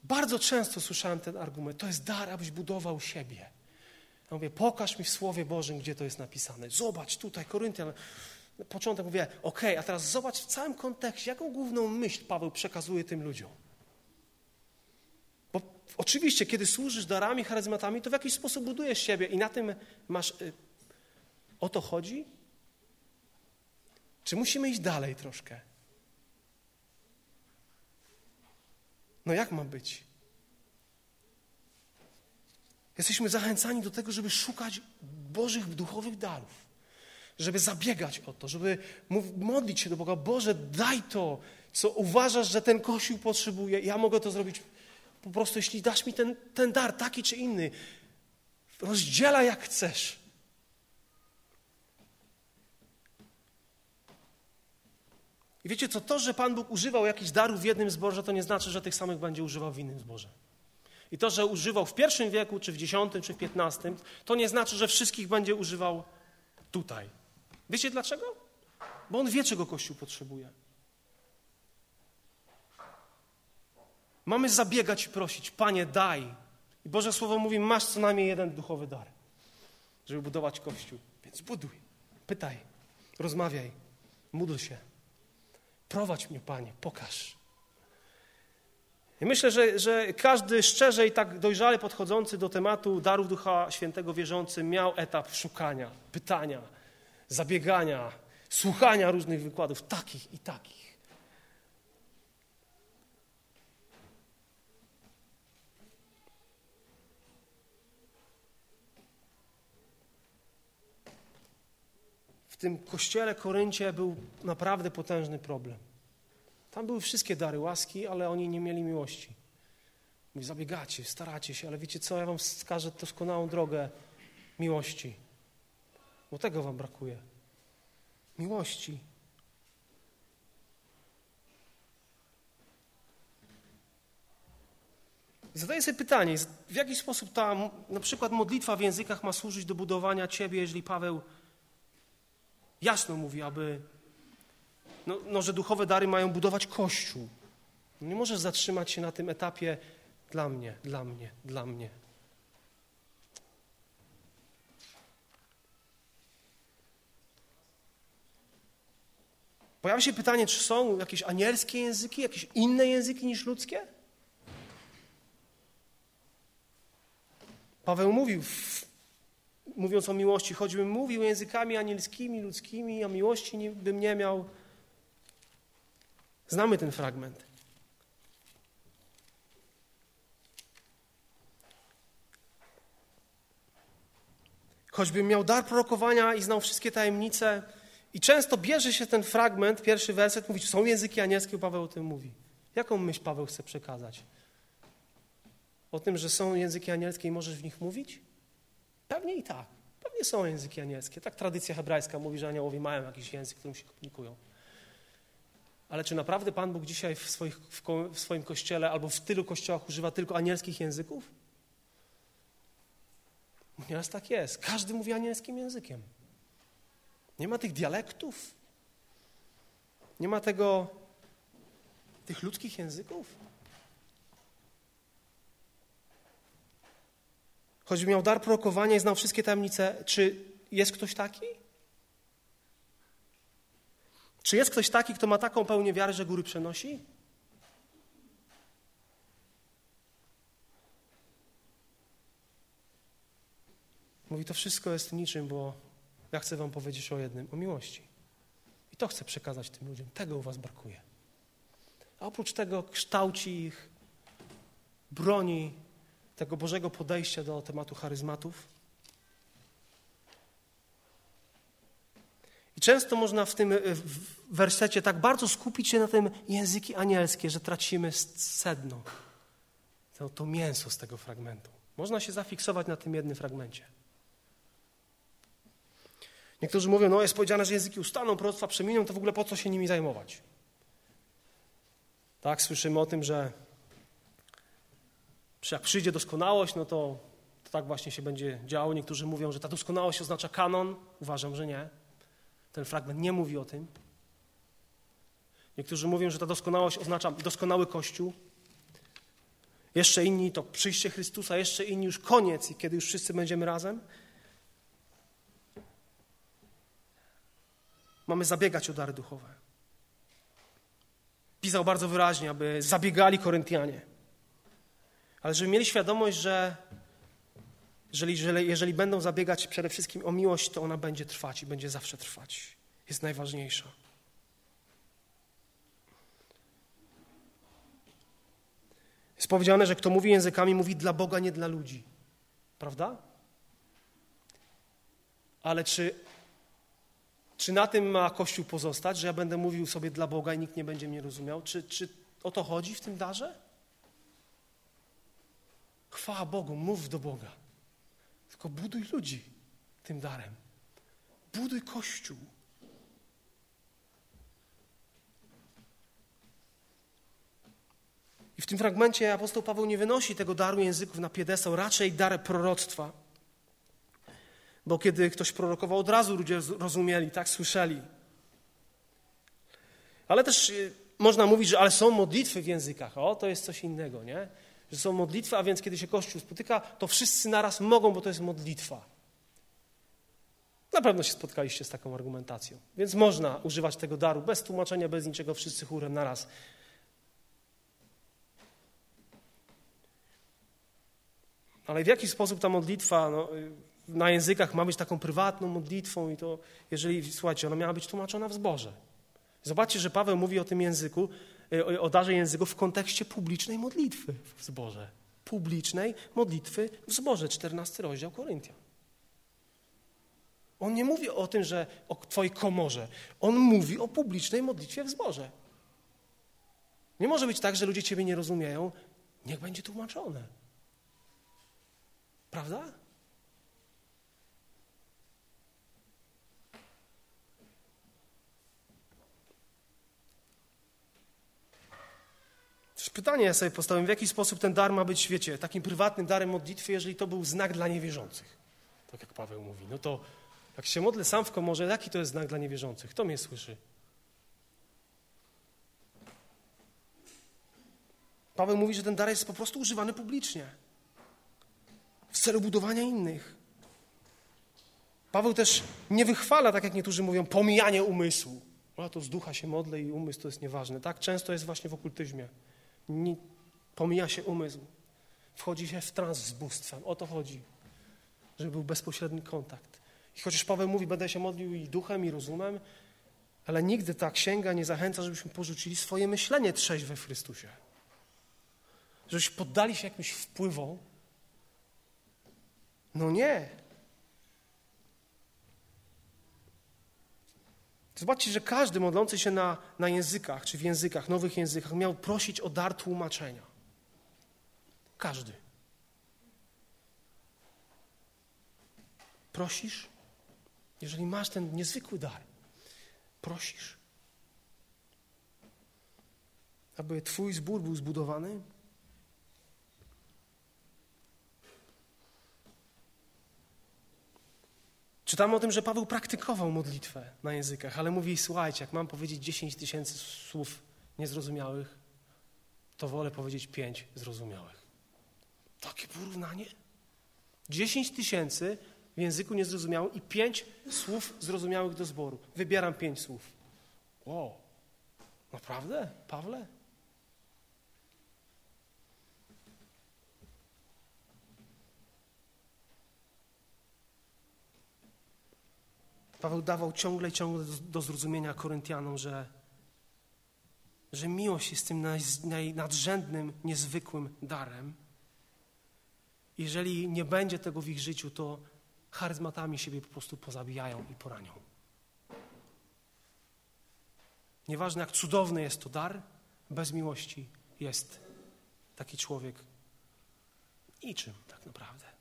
Bardzo często słyszałem ten argument. To jest dar, abyś budował siebie. Ja mówię, pokaż mi w Słowie Bożym, gdzie to jest napisane. Zobacz tutaj, Koryntian. Na początek mówię, ok, a teraz zobacz w całym kontekście, jaką główną myśl Paweł przekazuje tym ludziom. Bo oczywiście, kiedy służysz darami, charyzmatami, to w jakiś sposób budujesz siebie i na tym masz. Y, o to chodzi? Czy musimy iść dalej troszkę? No jak ma być? Jesteśmy zachęcani do tego, żeby szukać Bożych duchowych darów, żeby zabiegać o to, żeby modlić się do Boga. Boże, daj to, co uważasz, że ten Kościół potrzebuje. Ja mogę to zrobić po prostu, jeśli dasz mi ten, ten dar, taki czy inny. Rozdzielaj jak chcesz. I wiecie co, to, że Pan Bóg używał jakichś darów w jednym zborze, to nie znaczy, że tych samych będzie używał w innym zborze. I to, że używał w pierwszym wieku, czy w dziesiątym, czy w piętnastym, to nie znaczy, że wszystkich będzie używał tutaj. Wiecie dlaczego? Bo On wie, czego Kościół potrzebuje. Mamy zabiegać i prosić, Panie, daj. I Boże Słowo mówi, masz co najmniej jeden duchowy dar, żeby budować Kościół. Więc buduj, pytaj, rozmawiaj, módl się. Prowadź mnie, Panie, pokaż. I myślę, że, że każdy szczerze i tak dojrzale podchodzący do tematu darów Ducha Świętego wierzący miał etap szukania, pytania, zabiegania, słuchania różnych wykładów, takich i takich. W tym kościele Koryncie był naprawdę potężny problem. Tam były wszystkie dary łaski, ale oni nie mieli miłości. Mówi, zabiegacie, staracie się, ale wiecie co, ja wam wskażę doskonałą drogę miłości. Bo tego wam brakuje. Miłości. Zadaję sobie pytanie, w jaki sposób ta na przykład modlitwa w językach ma służyć do budowania Ciebie, jeżeli Paweł jasno mówi, aby no, no, że duchowe dary mają budować Kościół. Nie możesz zatrzymać się na tym etapie dla mnie, dla mnie, dla mnie. Pojawia się pytanie, czy są jakieś anielskie języki, jakieś inne języki niż ludzkie? Paweł mówił, mówiąc o miłości, choćbym mówił językami anielskimi, ludzkimi, a miłości bym nie miał, Znamy ten fragment. Choćbym miał dar prorokowania i znał wszystkie tajemnice, i często bierze się ten fragment, pierwszy werset, mówi, są języki anielskie, Paweł o tym mówi. Jaką myśl Paweł chce przekazać? O tym, że są języki anielskie i możesz w nich mówić? Pewnie i tak. Pewnie są języki anielskie. Tak tradycja hebrajska mówi, że aniołowie mają jakiś język, którym się komunikują. Ale czy naprawdę Pan Bóg dzisiaj w, swoich, w, w swoim kościele albo w tylu kościołach używa tylko anielskich języków? Nieraz tak jest. Każdy mówi anielskim językiem. Nie ma tych dialektów. Nie ma tego, tych ludzkich języków. Choćby miał dar prorokowania i znał wszystkie tajemnice, czy jest ktoś taki? Czy jest ktoś taki, kto ma taką pełnię wiary, że góry przenosi? Mówi, to wszystko jest niczym, bo ja chcę wam powiedzieć o jednym, o miłości. I to chcę przekazać tym ludziom. Tego u was brakuje. A oprócz tego kształci ich, broni tego Bożego podejścia do tematu charyzmatów. I często można w tym wersecie tak bardzo skupić się na tym języki anielskie, że tracimy sedno, to, to mięso z tego fragmentu. Można się zafiksować na tym jednym fragmencie. Niektórzy mówią, no jest powiedziane, że języki ustaną, proroctwa przeminą, to w ogóle po co się nimi zajmować? Tak, słyszymy o tym, że jak przyjdzie doskonałość, no to, to tak właśnie się będzie działo. Niektórzy mówią, że ta doskonałość oznacza kanon. Uważam, że nie. Ten fragment nie mówi o tym. Niektórzy mówią, że ta doskonałość oznacza doskonały Kościół. Jeszcze inni to przyjście Chrystusa, jeszcze inni już koniec i kiedy już wszyscy będziemy razem. Mamy zabiegać o dary duchowe. Pisał bardzo wyraźnie, aby zabiegali Koryntianie. Ale żeby mieli świadomość, że jeżeli, jeżeli, będą zabiegać przede wszystkim o miłość, to ona będzie trwać i będzie zawsze trwać. Jest najważniejsza. Jest powiedziane, że kto mówi językami, mówi dla Boga, nie dla ludzi. Prawda? Ale czy, czy na tym ma Kościół pozostać, że ja będę mówił sobie dla Boga i nikt nie będzie mnie rozumiał? Czy, czy o to chodzi w tym darze? Chwała Bogu, mów do Boga. Tylko buduj ludzi tym darem. Buduj Kościół. I w tym fragmencie apostoł Paweł nie wynosi tego daru języków na piedestał, raczej dar proroctwa. Bo kiedy ktoś prorokował, od razu ludzie rozumieli, tak słyszeli. Ale też y, można mówić, że ale są modlitwy w językach. O, to jest coś innego, nie? Że są modlitwy, a więc kiedy się Kościół spotyka, to wszyscy naraz mogą, bo to jest modlitwa. Na pewno się spotkaliście z taką argumentacją. Więc można używać tego daru bez tłumaczenia, bez niczego, wszyscy chórem naraz. Ale w jaki sposób ta modlitwa no, na językach ma być taką prywatną modlitwą i to, jeżeli, słuchajcie, ona miała być tłumaczona w zborze. Zobaczcie, że Paweł mówi o tym języku, o darze języków w kontekście publicznej modlitwy w zborze. Publicznej modlitwy w zborze, 14 rozdział Koryntian. On nie mówi o tym, że o twojej komorze. On mówi o publicznej modlitwie w zborze. Nie może być tak, że ludzie ciebie nie rozumieją. Niech będzie tłumaczone. Prawda? Też pytanie ja sobie postawiłem, w jaki sposób ten dar ma być, wiecie, takim prywatnym darem modlitwy, jeżeli to był znak dla niewierzących. Tak jak Paweł mówi. No to jak się modlę sam w komorze, jaki to jest znak dla niewierzących? Kto mnie słyszy? Paweł mówi, że ten dar jest po prostu używany publicznie w celu budowania innych. Paweł też nie wychwala, tak jak niektórzy mówią, pomijanie umysłu. A to z ducha się modlę i umysł to jest nieważne. Tak często jest właśnie w okultyzmie. Nie, pomija się umysł. Wchodzi się w trans z bóstwem. O to chodzi. Żeby był bezpośredni kontakt. I chociaż Paweł mówi, będę się modlił i duchem, i rozumem, ale nigdy ta księga nie zachęca, żebyśmy porzucili swoje myślenie trzeźwe w Chrystusie. Żebyśmy poddali się jakimś wpływom, no nie. Zobaczcie, że każdy modlący się na, na językach, czy w językach, nowych językach, miał prosić o dar tłumaczenia. Każdy. Prosisz? Jeżeli masz ten niezwykły dar, prosisz, aby Twój zbór był zbudowany, Czytamy o tym, że Paweł praktykował modlitwę na językach, ale mówi, słuchajcie, jak mam powiedzieć 10 tysięcy słów niezrozumiałych, to wolę powiedzieć pięć zrozumiałych. Takie porównanie? 10 tysięcy w języku niezrozumiałym i pięć słów zrozumiałych do zboru. Wybieram pięć słów. Wow, naprawdę, Pawle? Paweł dawał ciągle i ciągle do, zrozumienia Koryntianom, że, że miłość jest tym naj, najnadrzędnym, niezwykłym darem. Jeżeli nie będzie tego w ich życiu, to charyzmatami siebie po prostu pozabijają i poranią. Nieważne jak cudowny jest to dar, bez miłości jest taki człowiek niczym tak naprawdę.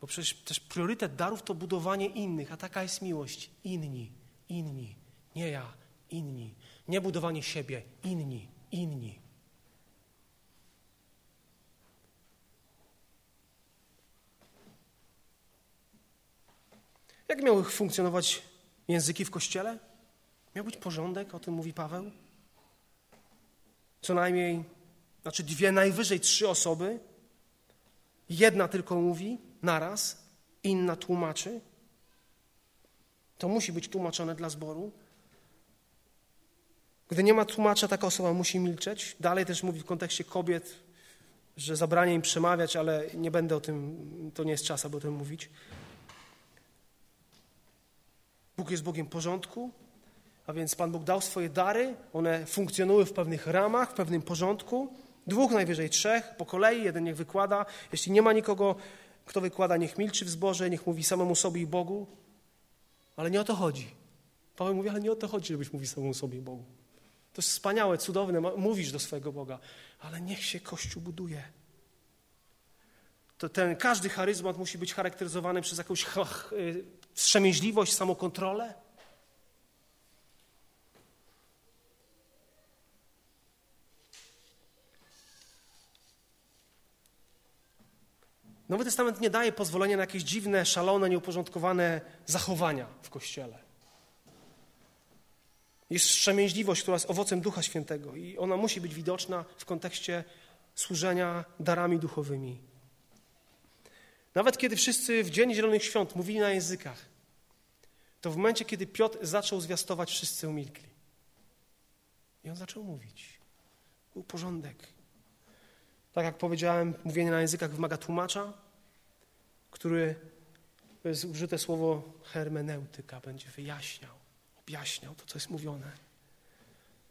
Bo przecież też priorytet darów to budowanie innych, a taka jest miłość. Inni, inni, nie ja, inni. Nie budowanie siebie, inni, inni. Jak miały funkcjonować języki w kościele? Miał być porządek, o tym mówi Paweł. Co najmniej znaczy dwie, najwyżej trzy osoby, jedna tylko mówi naraz, inna tłumaczy, to musi być tłumaczone dla zboru. Gdy nie ma tłumacza, taka osoba musi milczeć. Dalej też mówi w kontekście kobiet, że zabranie im przemawiać, ale nie będę o tym, to nie jest czas, aby o tym mówić. Bóg jest Bogiem porządku, a więc Pan Bóg dał swoje dary, one funkcjonują w pewnych ramach, w pewnym porządku. Dwóch, najwyżej trzech, po kolei, jeden niech wykłada. Jeśli nie ma nikogo, kto wykłada, niech milczy w zborze, niech mówi samemu sobie i Bogu. Ale nie o to chodzi. Paweł mówi, ale nie o to chodzi, żebyś mówił samemu sobie i Bogu. To jest wspaniałe, cudowne, mówisz do swojego Boga, ale niech się Kościół buduje. To ten, każdy charyzmat musi być charakteryzowany przez jakąś y, wstrzemięźliwość, samokontrolę. Nowy Testament nie daje pozwolenia na jakieś dziwne, szalone, nieuporządkowane zachowania w Kościele. Jest wstrzemięźliwość, która jest owocem Ducha Świętego i ona musi być widoczna w kontekście służenia darami duchowymi. Nawet kiedy wszyscy w Dzień Zielonych Świąt mówili na językach, to w momencie, kiedy Piotr zaczął zwiastować, wszyscy umilkli. I on zaczął mówić. Był porządek. Tak jak powiedziałem, mówienie na językach wymaga tłumacza, który, to jest użyte słowo hermeneutyka, będzie wyjaśniał, objaśniał to, co jest mówione.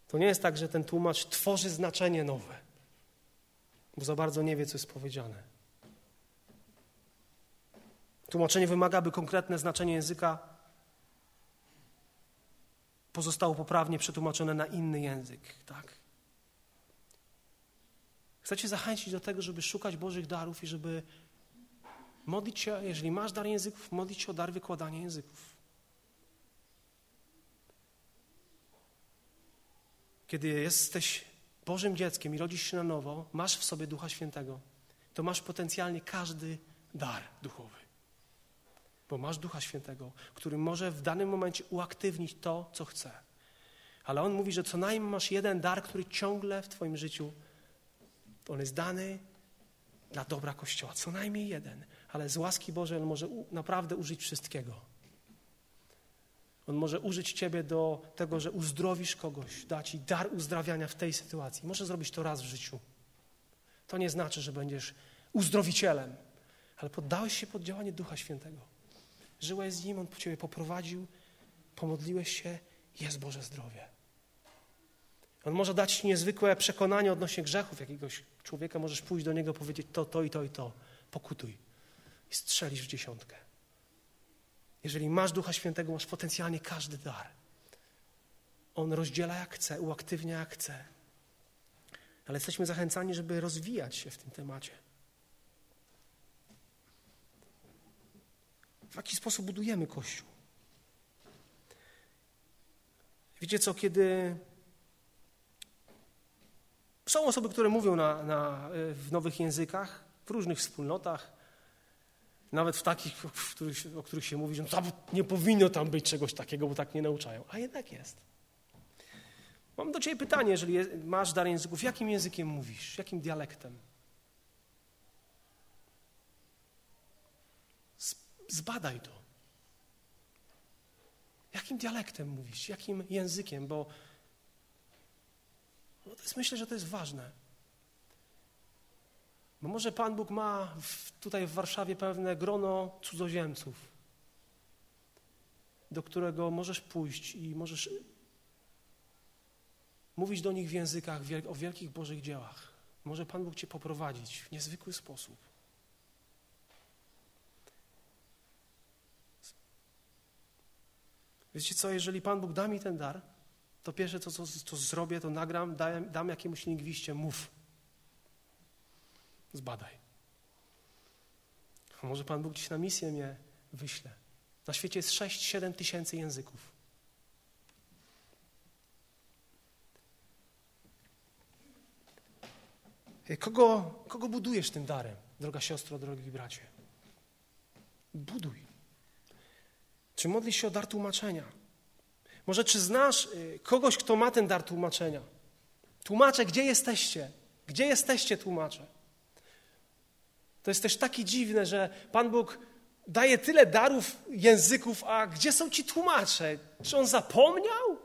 To nie jest tak, że ten tłumacz tworzy znaczenie nowe, bo za bardzo nie wie, co jest powiedziane. Tłumaczenie wymaga, aby konkretne znaczenie języka pozostało poprawnie przetłumaczone na inny język. Tak? Chcę Cię zachęcić do tego, żeby szukać Bożych darów i żeby modlić się, jeżeli masz dar języków, modlić się o dar wykładania języków. Kiedy jesteś Bożym dzieckiem i rodzisz się na nowo, masz w sobie Ducha Świętego, to masz potencjalnie każdy dar duchowy. Bo masz Ducha Świętego, który może w danym momencie uaktywnić to, co chce. Ale on mówi, że co najmniej masz jeden dar, który ciągle w Twoim życiu on jest dany dla dobra Kościoła. Co najmniej jeden. Ale z łaski Bożej On może naprawdę użyć wszystkiego. On może użyć Ciebie do tego, że uzdrowisz kogoś, da Ci dar uzdrawiania w tej sytuacji. Może zrobić to raz w życiu. To nie znaczy, że będziesz uzdrowicielem, ale poddałeś się pod działanie Ducha Świętego. Żyłeś z Nim, On Ciebie poprowadził, pomodliłeś się, jest Boże zdrowie. On może dać Ci niezwykłe przekonanie odnośnie grzechów jakiegoś człowieka. Możesz pójść do niego, powiedzieć to, to i to i to. Pokutuj. I strzelisz w dziesiątkę. Jeżeli masz Ducha Świętego, masz potencjalnie każdy dar. On rozdziela jak chce, uaktywnia jak chce. Ale jesteśmy zachęcani, żeby rozwijać się w tym temacie. W jaki sposób budujemy Kościół? Wiecie co, kiedy są osoby, które mówią na, na, w nowych językach, w różnych wspólnotach, nawet w takich, w których, o których się mówi, że no, nie powinno tam być czegoś takiego, bo tak nie nauczają. A jednak jest. Mam do Ciebie pytanie, jeżeli masz dar języków, jakim językiem mówisz? Jakim dialektem? Zbadaj to. Jakim dialektem mówisz? Jakim językiem? Bo to jest, myślę, że to jest ważne. Bo może Pan Bóg ma w, tutaj w Warszawie pewne grono cudzoziemców, do którego możesz pójść i możesz mówić do nich w językach o wielkich Bożych dziełach. Może Pan Bóg Cię poprowadzić w niezwykły sposób. Wiecie co, jeżeli Pan Bóg da mi ten dar, to pierwsze, co, co, co zrobię, to nagram, dam, dam jakiemuś lingwiście, mów. Zbadaj. A może Pan Bóg dziś na misję mnie wyśle. Na świecie jest 6-7 tysięcy języków. Kogo, kogo budujesz tym darem, droga siostro, drogi bracie? Buduj. Czy modlisz się o dar tłumaczenia? Może czy znasz y, kogoś, kto ma ten dar tłumaczenia? Tłumaczę, gdzie jesteście? Gdzie jesteście, tłumacze? To jest też takie dziwne, że Pan Bóg daje tyle darów języków, a gdzie są ci tłumacze? Czy on zapomniał?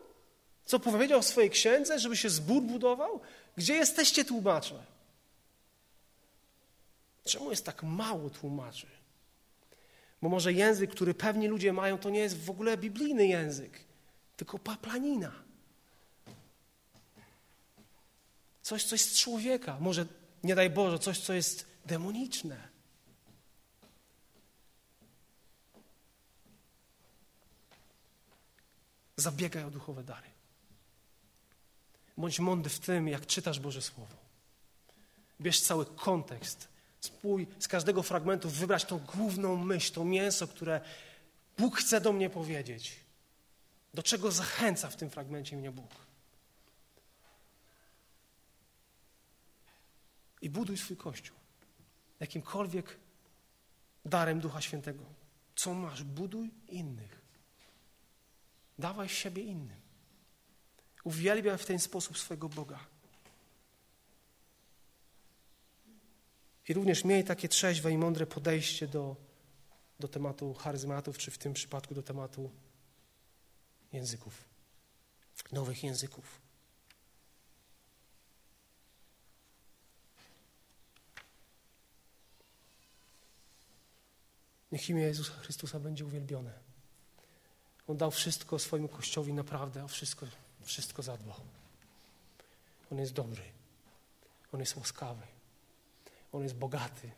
Co powiedział w swojej księdze, żeby się zbór budował? Gdzie jesteście tłumacze? Czemu jest tak mało tłumaczy? Bo może język, który pewni ludzie mają, to nie jest w ogóle biblijny język, tylko paplanina. Coś, coś z człowieka. Może, nie daj Boże, coś, co jest demoniczne. Zabiegaj o duchowe dary. Bądź mądry w tym, jak czytasz Boże Słowo. Bierz cały kontekst. Spój z każdego fragmentu, wybrać tą główną myśl, to mięso, które Bóg chce do mnie powiedzieć. Do czego zachęca w tym fragmencie mnie Bóg. I buduj swój kościół. Jakimkolwiek darem Ducha Świętego. Co masz, buduj innych. Dawaj siebie innym. Uwielbiaj w ten sposób swojego Boga. I również miej takie trzeźwe i mądre podejście do, do tematu charyzmatów, czy w tym przypadku do tematu języków, nowych języków. Niech imię Jezusa Chrystusa będzie uwielbione. On dał wszystko swojemu Kościołowi naprawdę, a wszystko, wszystko zadbał. On jest dobry. On jest łaskawy. On jest bogaty.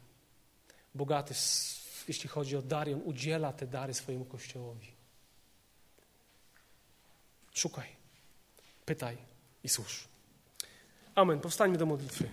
Bogaty, jeśli chodzi o dary, on udziela te dary swojemu Kościołowi. Szukaj, pytaj i służ. Amen. Powstańmy do modlitwy.